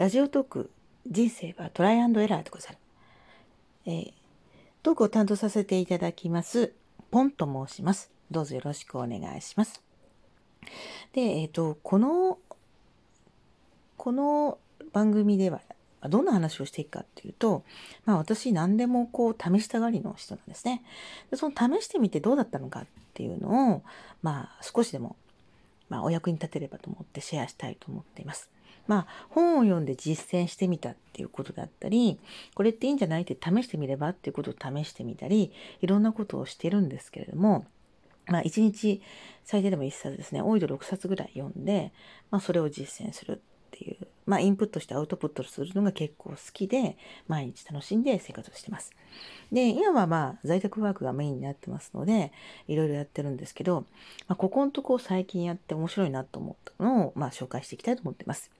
ラジオトーク人生はトライアンドエラーでござる。えー、トークを担当させていただきます、ポンと申します。どうぞよろしくお願いします。で、えっ、ー、と、この、この番組では、どんな話をしていくかっていうと、まあ私何でもこう試したがりの人なんですね。でその試してみてどうだったのかっていうのを、まあ少しでも、まあお役に立てればと思ってシェアしたいと思っています。まあ、本を読んで実践してみたっていうことだったり、これっていいんじゃない？って試してみればっていうことを試してみたり、いろんなことをしてるんですけれども、まあ、1日最低でも1冊ですね、多いと6冊ぐらい読んで、まあ、それを実践するっていう、まあ、インプットしてアウトプットするのが結構好きで、毎日楽しんで生活をしてます。で、今はまあ、在宅ワークがメインになってますので、いろいろやってるんですけど、まあ、ここのとこ最近やって面白いなと思ったのを、まあ、紹介していきたいと思ってます。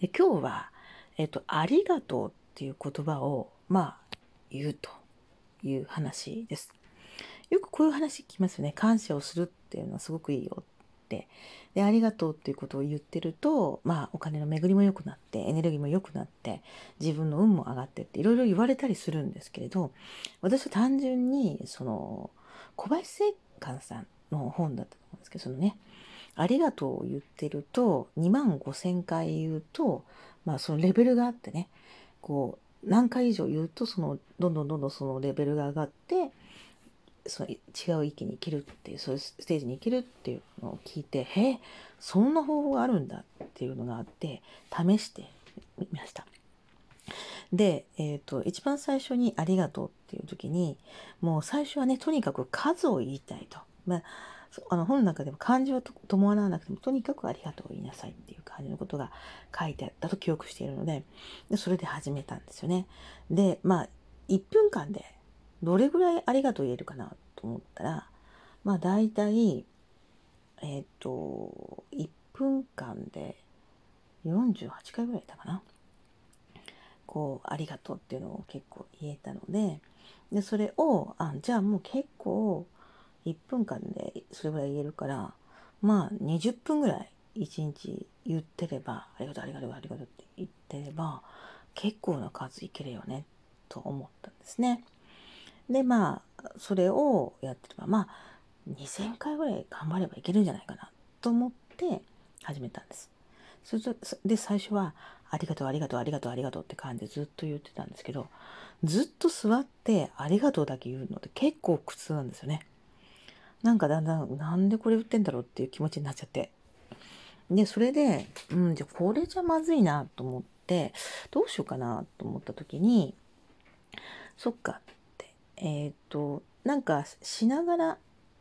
で今日は、えっと、ありがとうっていう言葉を、まあ、言うという話です。よくこういう話聞きますよね。感謝をするっていうのはすごくいいよって。で、ありがとうっていうことを言ってると、まあ、お金の巡りも良くなって、エネルギーも良くなって、自分の運も上がってっていろいろ言われたりするんですけれど、私は単純に、その、小林正観さんの本だったと思うんですけど、そのね、ありがとうを言ってると、2万5千回言うと、まあそのレベルがあってね、こう、何回以上言うと、その、どんどんどんどんそのレベルが上がって、その違う域に行けるっていう、そういうステージに行けるっていうのを聞いて、へえ、そんな方法があるんだっていうのがあって、試してみました。で、えっ、ー、と、一番最初にありがとうっていう時に、もう最初はね、とにかく数を言いたいと。まああの本の中でも漢字を伴わなくてもとにかくありがとうを言いなさいっていう感じのことが書いてあったと記憶しているのででそれで始めたんですよね。でまあ1分間でどれぐらいありがとう言えるかなと思ったらまあ大体えっ、ー、と1分間で48回ぐらいいたかな。こうありがとうっていうのを結構言えたのででそれをあじゃあもう結構1分間でそれぐらい言えるから、まあ20分ぐらい1日言ってれば、ありがとうありがとうありがとうって言ってれば、結構な数いけるよね、と思ったんですね。で、まあ、それをやってれば、まあ、2000回ぐらい頑張ればいけるんじゃないかな、と思って始めたんです。それ、で、最初は、ありがとう、ありがとう、ありがとう、ありがとうって感じでずっと言ってたんですけど、ずっと座って、ありがとうだけ言うのって結構苦痛なんですよね。なんかだんだん、なんでこれ売ってんだろうっていう気持ちになっちゃって。で、それで、うん、じゃあこれじゃまずいなと思って、どうしようかなと思った時に、そっかって、えっ、ー、と、なんかしながら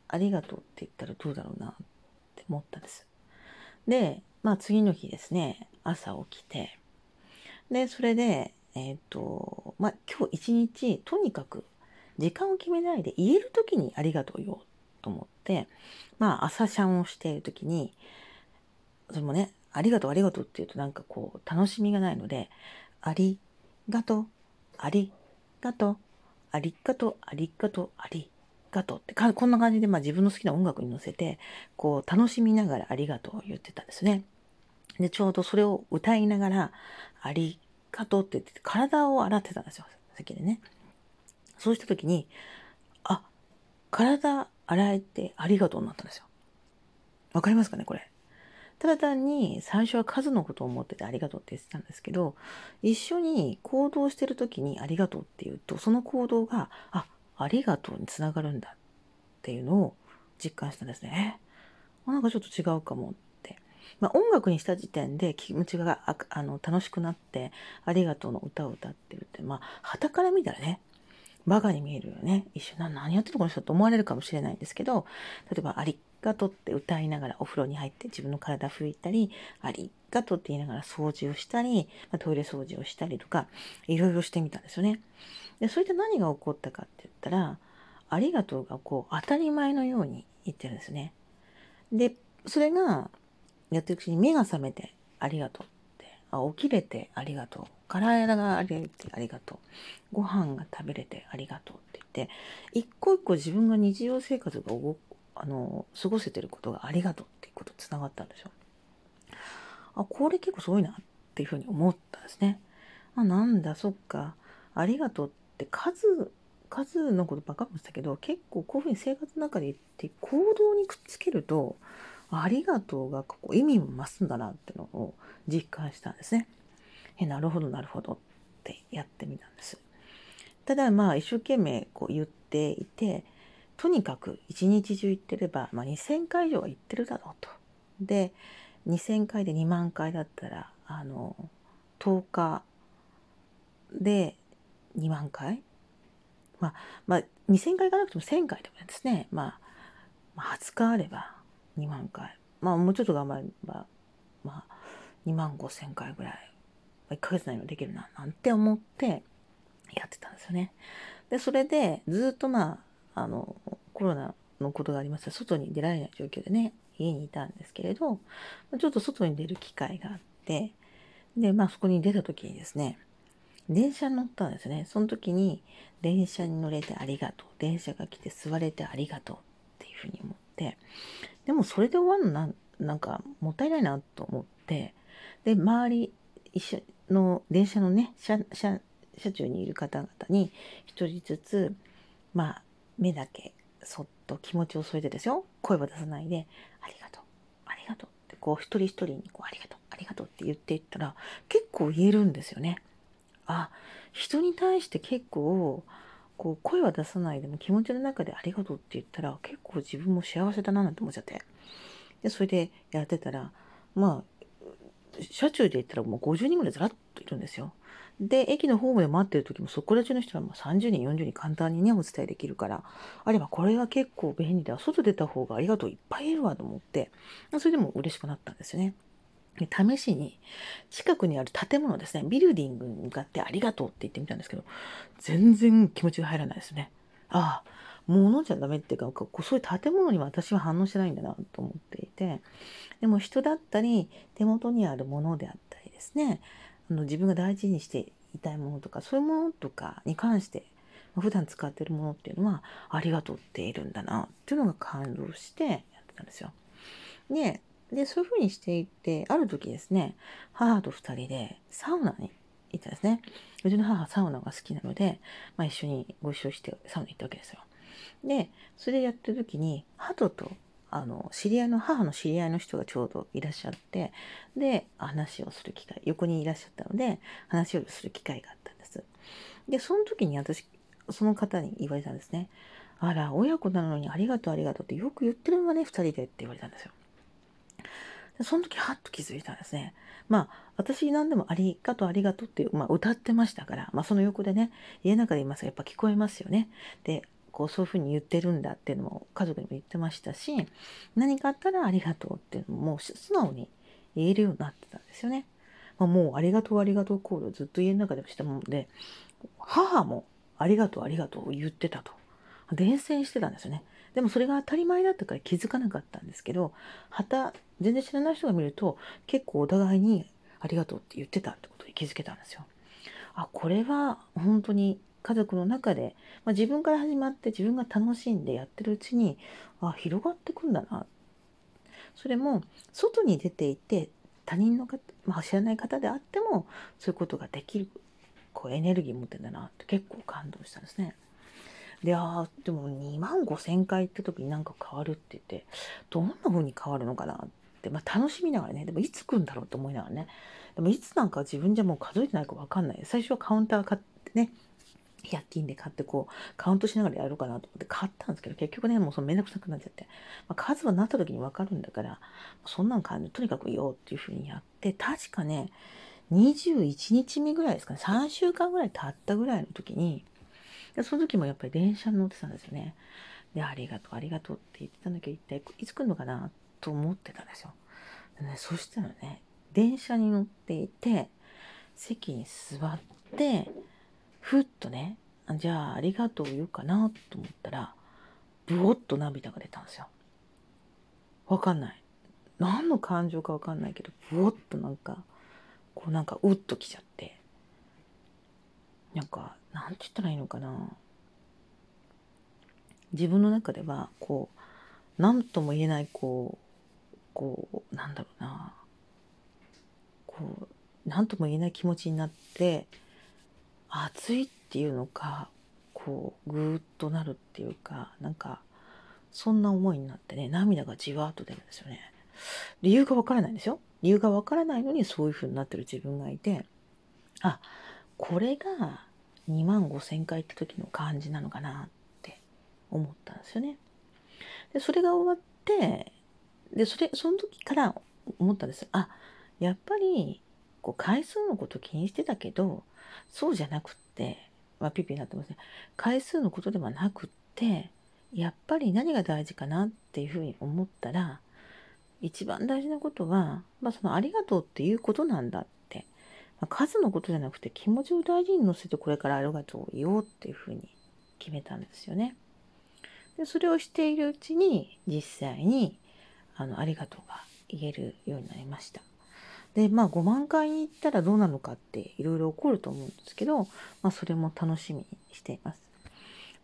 ありがとうって言ったらどうだろうなって思ったんです。で、まあ次の日ですね、朝起きて、で、それで、えっ、ー、と、まあ今日一日、とにかく時間を決めないで言える時にありがとう言おうと思って、まあ、朝シャンをしている時に、それもね、ありがとう、ありがとうって言うとなんかこう、楽しみがないので、ありがとう、ありがとう、ありがとう、ありがとう、ありがとうってか、こんな感じで、まあ自分の好きな音楽に乗せて、こう、楽しみながらありがとうを言ってたんですね。で、ちょうどそれを歌いながら、ありがとうって言って、体を洗ってたんですよ、先でね。そうした時に、あ、体洗えてありがとうになったんですよ。わかりますかねこれ？ただ単に最初は数のことを思っててありがとうって言ってたんですけど、一緒に行動してる時にありがとうって言うと、その行動が、あ、ありがとうにつながるんだっていうのを実感したんですね。えなんかちょっと違うかもって。まあ、音楽にした時点で気持ちがああの楽しくなって、ありがとうの歌を歌ってるって、まあ、旗から見たらね、バカに見えるよね。一緒な、何やってるこの人と思われるかもしれないんですけど、例えば、ありがとって歌いながらお風呂に入って自分の体拭いたり、ありがとって言いながら掃除をしたり、まトイレ掃除をしたりとか、いろいろしてみたんですよね。で、それで何が起こったかって言ったら、ありがとうがこう当たり前のように言ってるんですね。で、それがやってるうちに目が覚めてありがとう起きれてありがとう。体がありありがとう。ご飯が食べれてありがとうって言って、一個一個自分が日常生活が動あの、過ごせてることがありがとうっていうことつながったんですよ。あ、これ結構すごいなっっていうふうに思ったんですね。あ、なんだ、そっか。ありがとうって数、数のことばっかりしたけど、結構こういうふうに生活の中で言って行動にくっつけると、ありがとうがこう意味も増すんだなってのを実感したんですね。え、なるほど、なるほどってやってみたんです。ただまあ一生懸命こう言っていて、とにかく一日中言ってれば、まあ、2,000回以上は言ってるだろうと。で2,000回で2万回だったらあの10日で2万回まあ、まあ、2,000回いかなくても1,000回でもですね。まあ、まあ、20日あれば2万回。まあ、もうちょっと頑張れば、まあ、2万5千回ぐらい、1ヶ月内にはできるな、なんて思ってやってたんですよね。で、それで、ずっとまあ、あの、コロナのことがありました外に出られない状況でね、家にいたんですけれど、ちょっと外に出る機会があって、で、まあそこに出た時にですね、電車に乗ったんですね。その時に、電車に乗れてありがとう。電車が来て座れてありがとうっていうふうに思って、でもそれで終わるのななんかもったいないなと思って、で、周り、一緒の電車のね、車、車、車中にいる方々に一人ずつ、まあ、目だけそっと気持ちを添えてですよ。声は出さないで「ありがとうありがとう」ってこう一人一人にこう「ありがとうありがとう」って言っていったら結構言えるんですよね。あ人に対して結構こう声は出さないでも気持ちの中で「ありがとう」って言ったら結構自分も幸せだななんて思っちゃってでそれでやってたらまあ車中で言ったらもう50人ぐらいずらっといるんですよ。で、駅のホームで待ってる時もそこら中の人はもう30人、40人簡単にね、お伝えできるから、あればこれは結構便利だ。外出た方がありがとういっぱいいるわと思って、それでも嬉しくなったんですよね。試しに近くにある建物ですね、ビルディングに向かってありがとうって言ってみたんですけど、全然気持ちが入らないですね。ああ、物じゃダメっていうか、そういう建物には私は反応してないんだなと思っていて、でも人だったり、手元にあるものであったりですね、あの自分が大事にしていたいものとかそういうものとかに関して普段使ってるものっていうのはありがとうっているんだなっていうのが感動してやってたんですよ。ででそういうふうにしていってある時ですね母と2人でサウナに行ったんですね。うちの母サウナが好きなので、まあ、一緒にご一緒してサウナ行ったわけですよ。でそれでやってる時に鳩とあの知り合いの母の知り合いの人がちょうどいらっしゃってで話をする機会横にいらっしゃったので話をする機会があったんですでその時に私その方に言われたんですねあら親子なのにありがとうありがとうってよく言ってるわね2人でって言われたんですよでその時はっと気づいたんですねまあ私何でもありがとうありがとうっていう、まあ、歌ってましたから、まあ、その横でね家の中で言いますがやっぱ聞こえますよねでこうそういうふうに言ってるんだっていうのも家族にも言ってましたし何かあったらありがとうっていうのももう素直に言えるようになってたんですよね。まあ、もうありがとうありがとうコールをずっと家の中でもしたもんで母もありがとうありがとうを言ってたと伝染してたんですよね。でもそれが当たり前だったから気づかなかったんですけど、はた、全然知らない人が見ると、結構お互いにありがとうって言ってたってことに気づけたんですよ。あ、これは本当に家族の中で、まあ、自分から始まって自分が楽しんでやってるうちにあ広がってくんだなそれも外に出ていて他人の方、まあ、知らない方であってもそういうことができるこうエネルギー持ってんだなって結構感動したんですね。であでも2万5,000回って時になんか変わるって言ってどんな風に変わるのかなって、まあ、楽しみながらねでもいつ来るんだろうと思いながらね。でもいつなんか自分じゃもう数えてないか分かんない。最初はカウンター買ってね100均で買ってこうカウントしながらやろうかなと思って買ったんですけど結局ねもうそのめんどくさくなっちゃって、まあ、数はなった時に分かるんだからそんなん買うのとにかくいいよっていうふうにやって確かね21日目ぐらいですかね3週間ぐらい経ったぐらいの時にでその時もやっぱり電車に乗ってたんですよね。でありがとうありがとうって言ってたんだけど一体いつ来るのかなと思ってたんですよ、ね、そしたらね電車に乗っていて席に座ってふっとね、じゃあありがとう言うかなと思ったら、ブオッと涙が出たんですよ。わかんない。何の感情かわかんないけど、ブオッとなんか、こうなんかうっときちゃって、なんか、なんて言ったらいいのかな。自分の中では、こう、何とも言えない、こう、こう、なんだろうな。こう、何とも言えない気持ちになって熱いっていうのかこうぐーっとなるっていうかなんかそんな思いになってね涙がじわっと出るんですよね。理由がわからないんですよ。理由がわからないのにそういう風になってる自分がいてあこれが2万5千回行った時の感じなのかなって思ったんですよね。でそれが終わってでそれその時から思ったんです。あやっぱりこう回数のこと気にしてたけどそうじゃなくって、まあ、ピピになってますね。回数のことではなくってやっぱり何が大事かなっていうふうに思ったら一番大事なことは、まあ、そのありがとうっていうことなんだって、まあ、数のことじゃなくて気持ちを大事に乗せてこれからありがとうを言おうっていうふうに決めたんですよね。でそれをしているうちに実際にあのありがとうが言えるようになりました。でまあ5万回に行ったらどうなのかっていろいろ起こると思うんですけど、まあ、それも楽しみにしています。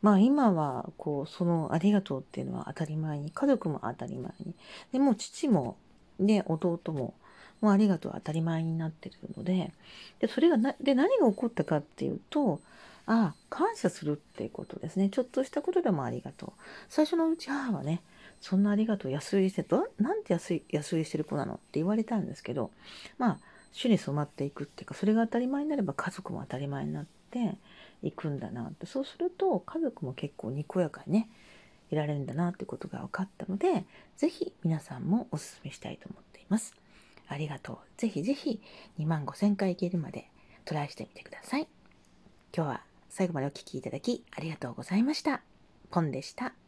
まあ今はこうそのありがとうっていうのは当たり前に家族も当たり前にでも父もね弟ももうありがとう当たり前になってるのででそれがなで何が起こったかっていうとああ感謝するっていうことですねちょっとしたことでもありがとう最初のうち母はねそんなありがとう安売りしてなんて安い安売りしてる子なのって言われたんですけどまあ主に染まっていくっていうかそれが当たり前になれば家族も当たり前になっていくんだなってそうすると家族も結構にこやかにねいられるんだなってことが分かったので是非皆さんもおすすめしたいと思っています。ありがとう。ぜひぜひ2万5000回いけるまでトライしてみてください。今日は最後までお聴きいただきありがとうございました。ポンでした。